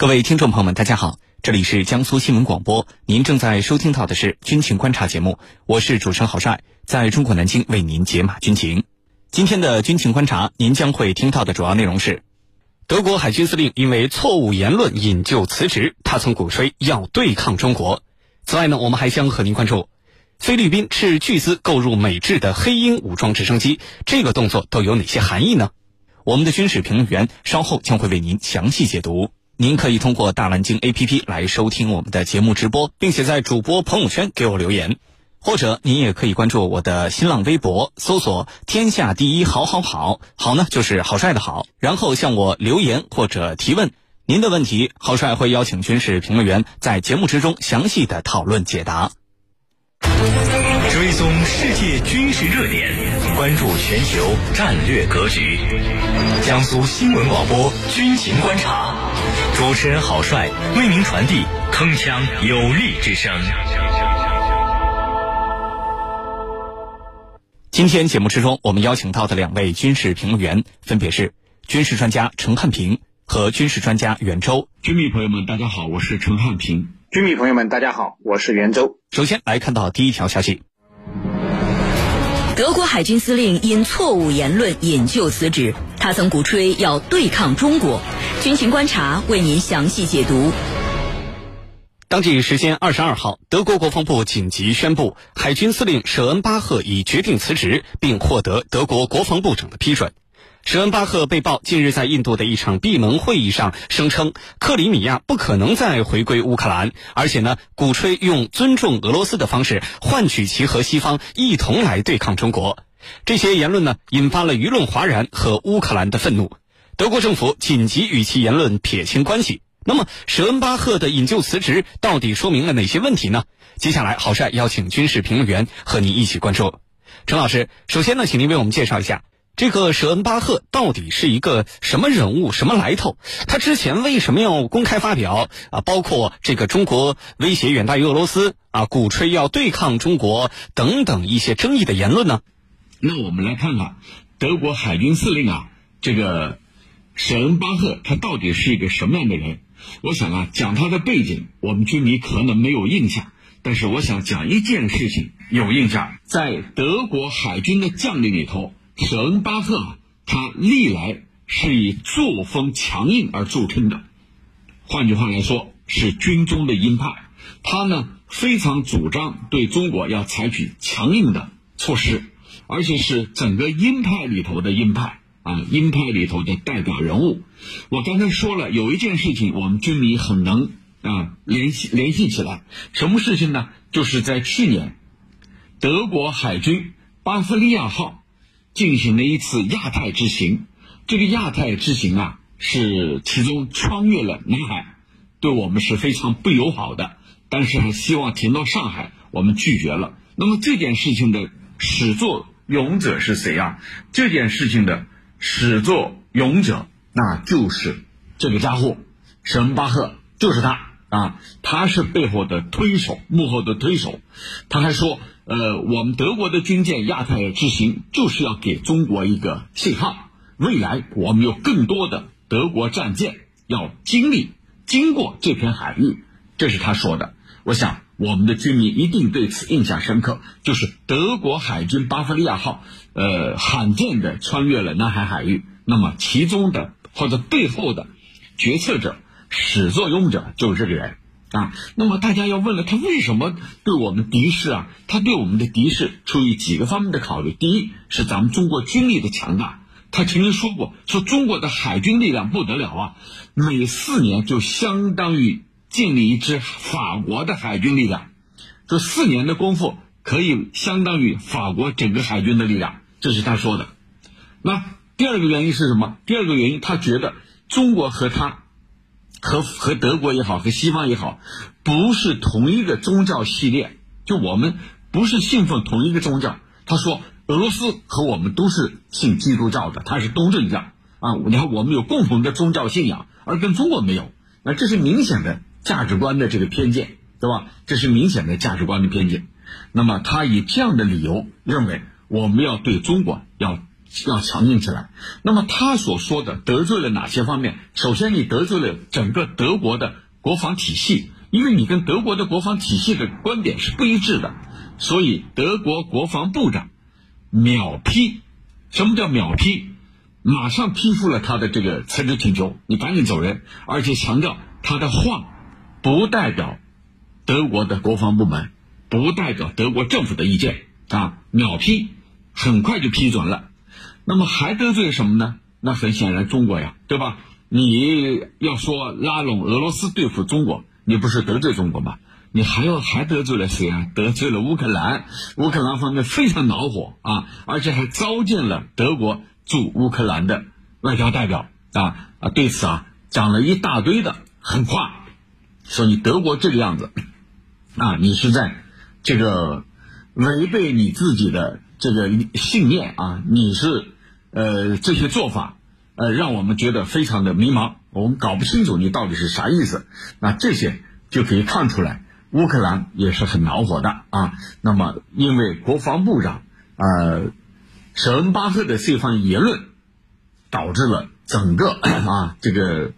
各位听众朋友们，大家好，这里是江苏新闻广播，您正在收听到的是军情观察节目，我是主持人郝帅，在中国南京为您解码军情。今天的军情观察，您将会听到的主要内容是：德国海军司令因为错误言论引咎辞职，他曾鼓吹要对抗中国。此外呢，我们还将和您关注菲律宾斥巨资购入美制的黑鹰武装直升机，这个动作都有哪些含义呢？我们的军事评论员稍后将会为您详细解读。您可以通过大蓝鲸 APP 来收听我们的节目直播，并且在主播朋友圈给我留言，或者您也可以关注我的新浪微博，搜索“天下第一好好好”，好呢就是好帅的好，然后向我留言或者提问，您的问题，好帅会邀请军事评论员在节目之中详细的讨论解答。追踪世界军事热点，关注全球战略格局。江苏新闻广播军情观察，主持人郝帅为您传递铿锵有力之声。今天节目之中，我们邀请到的两位军事评论员分别是军事专家陈汉平和军事专家袁周。军迷朋友们，大家好，我是陈汉平。军迷朋友们，大家好，我是袁周。首先来看到第一条消息。德国海军司令因错误言论引咎辞职，他曾鼓吹要对抗中国。军情观察为您详细解读。当地时间二十二号，德国国防部紧急宣布，海军司令舍恩巴赫已决定辞职，并获得德国国防部长的批准。舍恩巴赫被曝近日在印度的一场闭门会议上声称，克里米亚不可能再回归乌克兰，而且呢，鼓吹用尊重俄罗斯的方式换取其和西方一同来对抗中国。这些言论呢，引发了舆论哗然和乌克兰的愤怒。德国政府紧急与其言论撇清关系。那么，舍恩巴赫的引咎辞职到底说明了哪些问题呢？接下来，郝帅邀请军事评论员和您一起关注。陈老师，首先呢，请您为我们介绍一下。这个舍恩巴赫到底是一个什么人物、什么来头？他之前为什么要公开发表啊？包括这个中国威胁远大于俄罗斯啊，鼓吹要对抗中国等等一些争议的言论呢？那我们来看看德国海军司令啊，这个舍恩巴赫他到底是一个什么样的人？我想啊，讲他的背景，我们军迷可能没有印象，但是我想讲一件事情有印象，在德国海军的将领里头。舍恩巴赫啊，他历来是以作风强硬而著称的，换句话来说，是军中的鹰派。他呢非常主张对中国要采取强硬的措施，而且是整个鹰派里头的鹰派啊，鹰派里头的代表人物。我刚才说了，有一件事情我们军迷很能啊联系联系起来，什么事情呢？就是在去年，德国海军巴伐利亚号。进行了一次亚太之行，这个亚太之行啊，是其中穿越了南海，对我们是非常不友好的。但是还希望停到上海，我们拒绝了。那么这件事情的始作俑者是谁啊？这件事情的始作俑者，那就是这个家伙，舍恩巴赫，就是他啊，他是背后的推手，幕后的推手。他还说。呃，我们德国的军舰亚太之行就是要给中国一个信号，未来我们有更多的德国战舰要经历经过这片海域，这是他说的。我想我们的军民一定对此印象深刻，就是德国海军巴伐利亚号，呃，罕见的穿越了南海海域。那么其中的或者背后的决策者、始作俑者就是这个人。啊，那么大家要问了，他为什么对我们敌视啊？他对我们的敌视出于几个方面的考虑。第一是咱们中国军力的强大，他曾经说过，说中国的海军力量不得了啊，每四年就相当于建立一支法国的海军力量，这四年的功夫可以相当于法国整个海军的力量，这是他说的。那第二个原因是什么？第二个原因，他觉得中国和他。和和德国也好，和西方也好，不是同一个宗教系列。就我们不是信奉同一个宗教。他说，俄罗斯和我们都是信基督教的，他是东正教啊。你看，我们有共同的宗教信仰，而跟中国没有。那这是明显的价值观的这个偏见，对吧？这是明显的价值观的偏见。那么他以这样的理由认为，我们要对中国要要强硬起来。那么他所说的得罪了哪些方面？首先，你得罪了整个德国的国防体系，因为你跟德国的国防体系的观点是不一致的，所以德国国防部长秒批。什么叫秒批？马上批复了他的这个辞职请求，你赶紧走人，而且强调他的话不代表德国的国防部门，不代表德国政府的意见啊！秒批，很快就批准了。那么还得罪什么呢？那很显然中国呀，对吧？你要说拉拢俄罗斯对付中国，你不是得罪中国吗？你还要还得罪了谁啊？得罪了乌克兰，乌克兰方面非常恼火啊，而且还召见了德国。驻乌克兰的外交代表啊啊，对此啊讲了一大堆的狠话，说你德国这个样子啊，你是在这个违背你自己的这个信念啊，你是呃这些做法呃让我们觉得非常的迷茫，我们搞不清楚你到底是啥意思。那这些就可以看出来，乌克兰也是很恼火的啊。那么因为国防部长呃。舍恩巴赫的这番言论，导致了整个 啊这个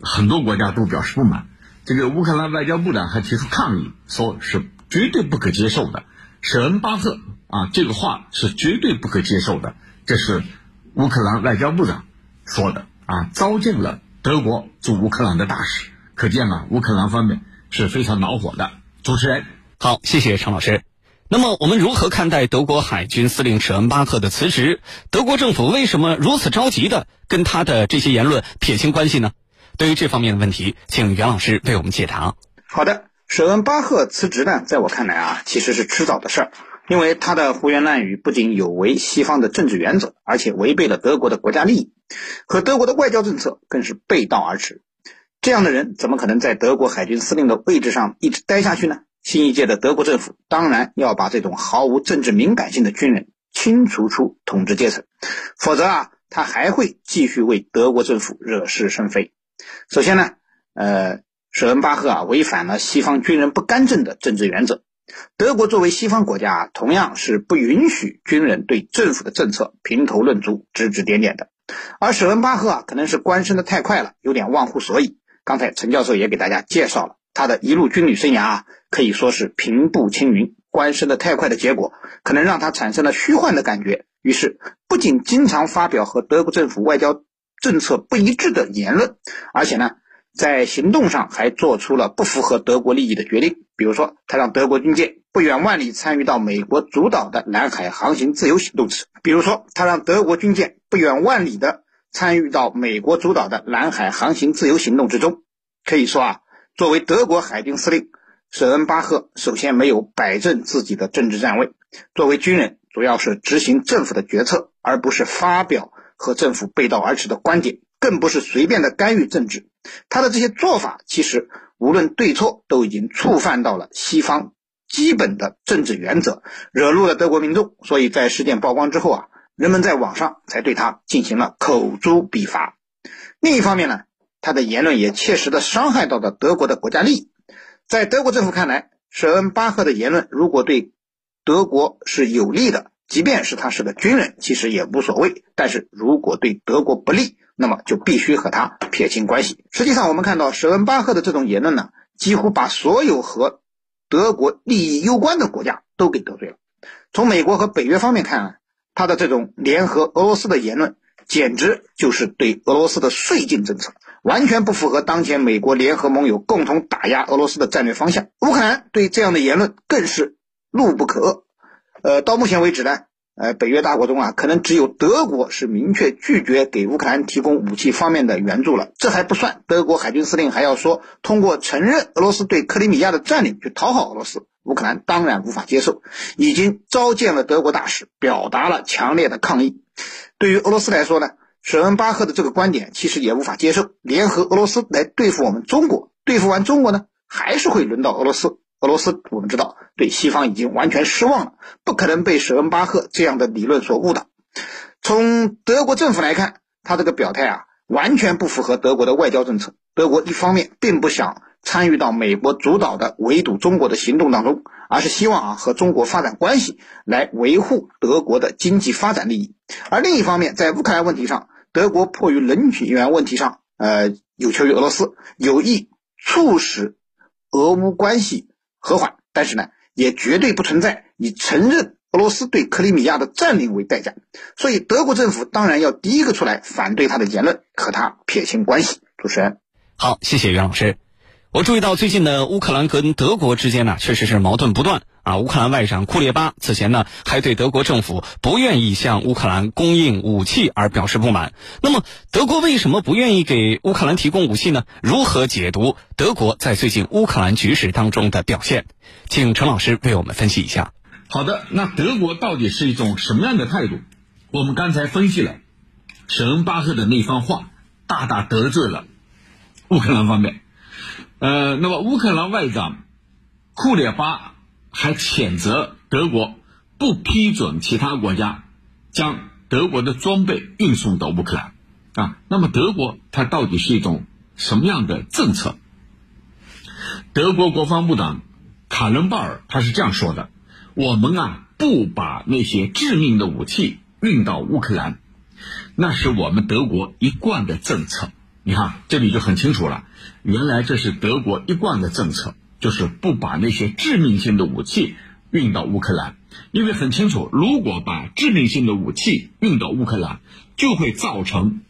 很多国家都表示不满。这个乌克兰外交部长还提出抗议，说是绝对不可接受的。舍恩巴赫啊这个话是绝对不可接受的，这是乌克兰外交部长说的啊，召见了德国驻乌克兰的大使，可见啊乌克兰方面是非常恼火的。主持人，好，谢谢常老师。那么，我们如何看待德国海军司令舍恩巴赫的辞职？德国政府为什么如此着急的跟他的这些言论撇清关系呢？对于这方面的问题，请袁老师为我们解答。好的，舍恩巴赫辞职呢，在我看来啊，其实是迟早的事儿，因为他的胡言乱语不仅有违西方的政治原则，而且违背了德国的国家利益，和德国的外交政策更是背道而驰。这样的人怎么可能在德国海军司令的位置上一直待下去呢？新一届的德国政府当然要把这种毫无政治敏感性的军人清除出统治阶层，否则啊，他还会继续为德国政府惹是生非。首先呢，呃，舍恩巴赫啊违反了西方军人不干政的政治原则。德国作为西方国家，同样是不允许军人对政府的政策评头论足、指指点点的。而舍恩巴赫啊，可能是官升的太快了，有点忘乎所以。刚才陈教授也给大家介绍了。他的一路军旅生涯啊，可以说是平步青云。官升的太快的结果，可能让他产生了虚幻的感觉。于是，不仅经常发表和德国政府外交政策不一致的言论，而且呢，在行动上还做出了不符合德国利益的决定。比如说，他让德国军舰不远万里参与到美国主导的南海航行自由行动时；比如说，他让德国军舰不远万里的参与到美国主导的南海航行自由行动之中。可以说啊。作为德国海军司令，舍恩巴赫首先没有摆正自己的政治站位。作为军人，主要是执行政府的决策，而不是发表和政府背道而驰的观点，更不是随便的干预政治。他的这些做法，其实无论对错，都已经触犯到了西方基本的政治原则，惹怒了德国民众。所以在事件曝光之后啊，人们在网上才对他进行了口诛笔伐。另一方面呢？他的言论也切实的伤害到了德国的国家利益。在德国政府看来，舍恩巴赫的言论如果对德国是有利的，即便是他是个军人，其实也无所谓；但是如果对德国不利，那么就必须和他撇清关系。实际上，我们看到舍恩巴赫的这种言论呢，几乎把所有和德国利益攸关的国家都给得罪了。从美国和北约方面看啊，他的这种联合俄罗斯的言论，简直就是对俄罗斯的绥靖政策。完全不符合当前美国联合盟友共同打压俄罗斯的战略方向。乌克兰对这样的言论更是怒不可遏。呃，到目前为止呢，呃，北约大国中啊，可能只有德国是明确拒绝给乌克兰提供武器方面的援助了。这还不算，德国海军司令还要说通过承认俄罗斯对克里米亚的占领去讨好俄罗斯。乌克兰当然无法接受，已经召见了德国大使，表达了强烈的抗议。对于俄罗斯来说呢？舍恩巴赫的这个观点其实也无法接受，联合俄罗斯来对付我们中国，对付完中国呢，还是会轮到俄罗斯。俄罗斯我们知道对西方已经完全失望了，不可能被舍恩巴赫这样的理论所误导。从德国政府来看，他这个表态啊，完全不符合德国的外交政策。德国一方面并不想参与到美国主导的围堵中国的行动当中，而是希望啊和中国发展关系，来维护德国的经济发展利益。而另一方面，在乌克兰问题上，德国迫于人员问题上，呃，有求于俄罗斯，有意促使俄乌关系和缓，但是呢，也绝对不存在以承认俄罗斯对克里米亚的占领为代价。所以，德国政府当然要第一个出来反对他的言论，和他撇清关系。主持人，好，谢谢袁老师。我注意到最近呢，乌克兰跟德国之间呢，确实是矛盾不断啊。乌克兰外长库列巴此前呢，还对德国政府不愿意向乌克兰供应武器而表示不满。那么，德国为什么不愿意给乌克兰提供武器呢？如何解读德国在最近乌克兰局势当中的表现？请陈老师为我们分析一下。好的，那德国到底是一种什么样的态度？我们刚才分析了舍恩巴赫的那番话，大大得罪了乌克兰方面。呃，那么乌克兰外长库列巴还谴责德国不批准其他国家将德国的装备运送到乌克兰啊。那么德国它到底是一种什么样的政策？德国国防部长卡伦鲍尔他是这样说的：“我们啊不把那些致命的武器运到乌克兰，那是我们德国一贯的政策。”你看，这里就很清楚了。原来这是德国一贯的政策，就是不把那些致命性的武器运到乌克兰，因为很清楚，如果把致命性的武器运到乌克兰，就会造成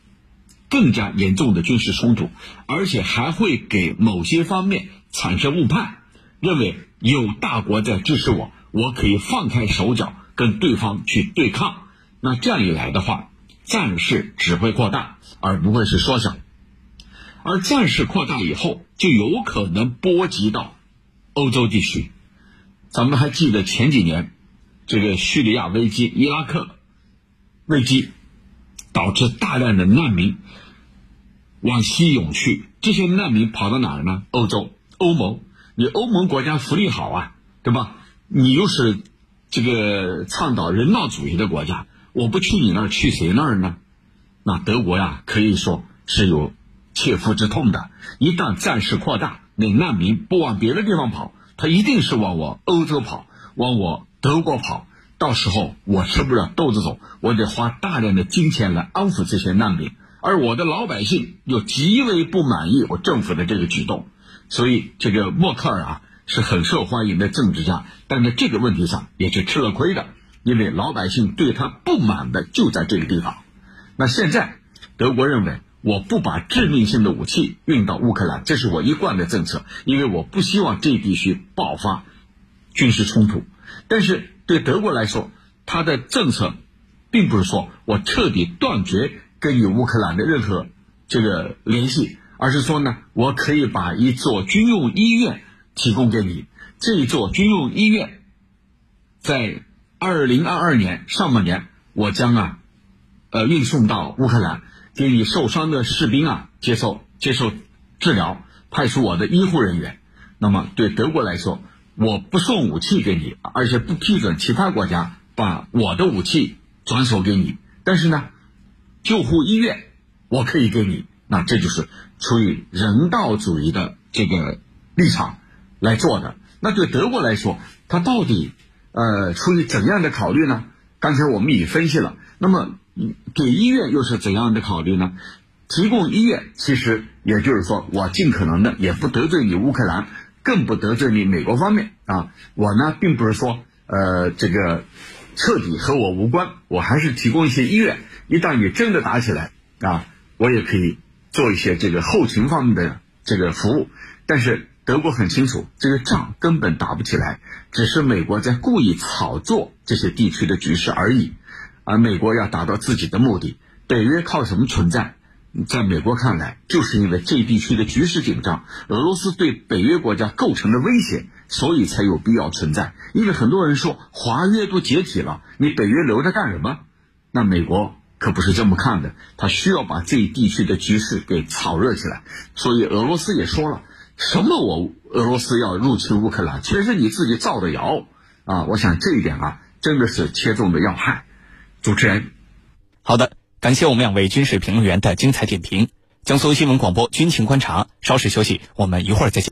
更加严重的军事冲突，而且还会给某些方面产生误判，认为有大国在支持我，我可以放开手脚跟对方去对抗。那这样一来的话，战事只会扩大，而不会是缩小。而战事扩大以后，就有可能波及到欧洲地区。咱们还记得前几年这个叙利亚危机、伊拉克危机，导致大量的难民往西涌去。这些难民跑到哪儿呢？欧洲、欧盟。你欧盟国家福利好啊，对吧？你又是这个倡导人道主义的国家，我不去你那儿，去谁那儿呢？那德国呀，可以说是有。切肤之痛的，一旦战事扩大，那难民不往别的地方跑，他一定是往我欧洲跑，往我德国跑。到时候我吃不了兜着走，我得花大量的金钱来安抚这些难民，而我的老百姓又极为不满意我政府的这个举动。所以，这个默克尔啊是很受欢迎的政治家，但在这个问题上也是吃了亏的，因为老百姓对他不满的就在这个地方。那现在德国认为。我不把致命性的武器运到乌克兰，这是我一贯的政策，因为我不希望这一地区爆发军事冲突。但是对德国来说，他的政策并不是说我彻底断绝跟与乌克兰的任何这个联系，而是说呢，我可以把一座军用医院提供给你。这一座军用医院在二零二二年上半年，我将啊，呃，运送到乌克兰。给你受伤的士兵啊，接受接受治疗，派出我的医护人员。那么对德国来说，我不送武器给你，而且不批准其他国家把我的武器转手给你。但是呢，救护医院我可以给你。那这就是出于人道主义的这个立场来做的。那对德国来说，它到底呃出于怎样的考虑呢？刚才我们已分析了。那么。给医院又是怎样的考虑呢？提供医院，其实也就是说，我尽可能的也不得罪你乌克兰，更不得罪你美国方面啊。我呢，并不是说，呃，这个彻底和我无关，我还是提供一些医院。一旦你真的打起来啊，我也可以做一些这个后勤方面的这个服务。但是德国很清楚，这个仗根本打不起来，只是美国在故意炒作这些地区的局势而已。而美国要达到自己的目的，北约靠什么存在？在美国看来，就是因为这一地区的局势紧张，俄罗斯对北约国家构成的威胁，所以才有必要存在。因为很多人说华约都解体了，你北约留着干什么？那美国可不是这么看的，他需要把这一地区的局势给炒热起来。所以俄罗斯也说了，什么我俄罗斯要入侵乌克兰，全是你自己造的谣啊！我想这一点啊，真的是切中的要害。主持人，好的，感谢我们两位军事评论员的精彩点评。江苏新闻广播军情观察，稍事休息，我们一会儿再见。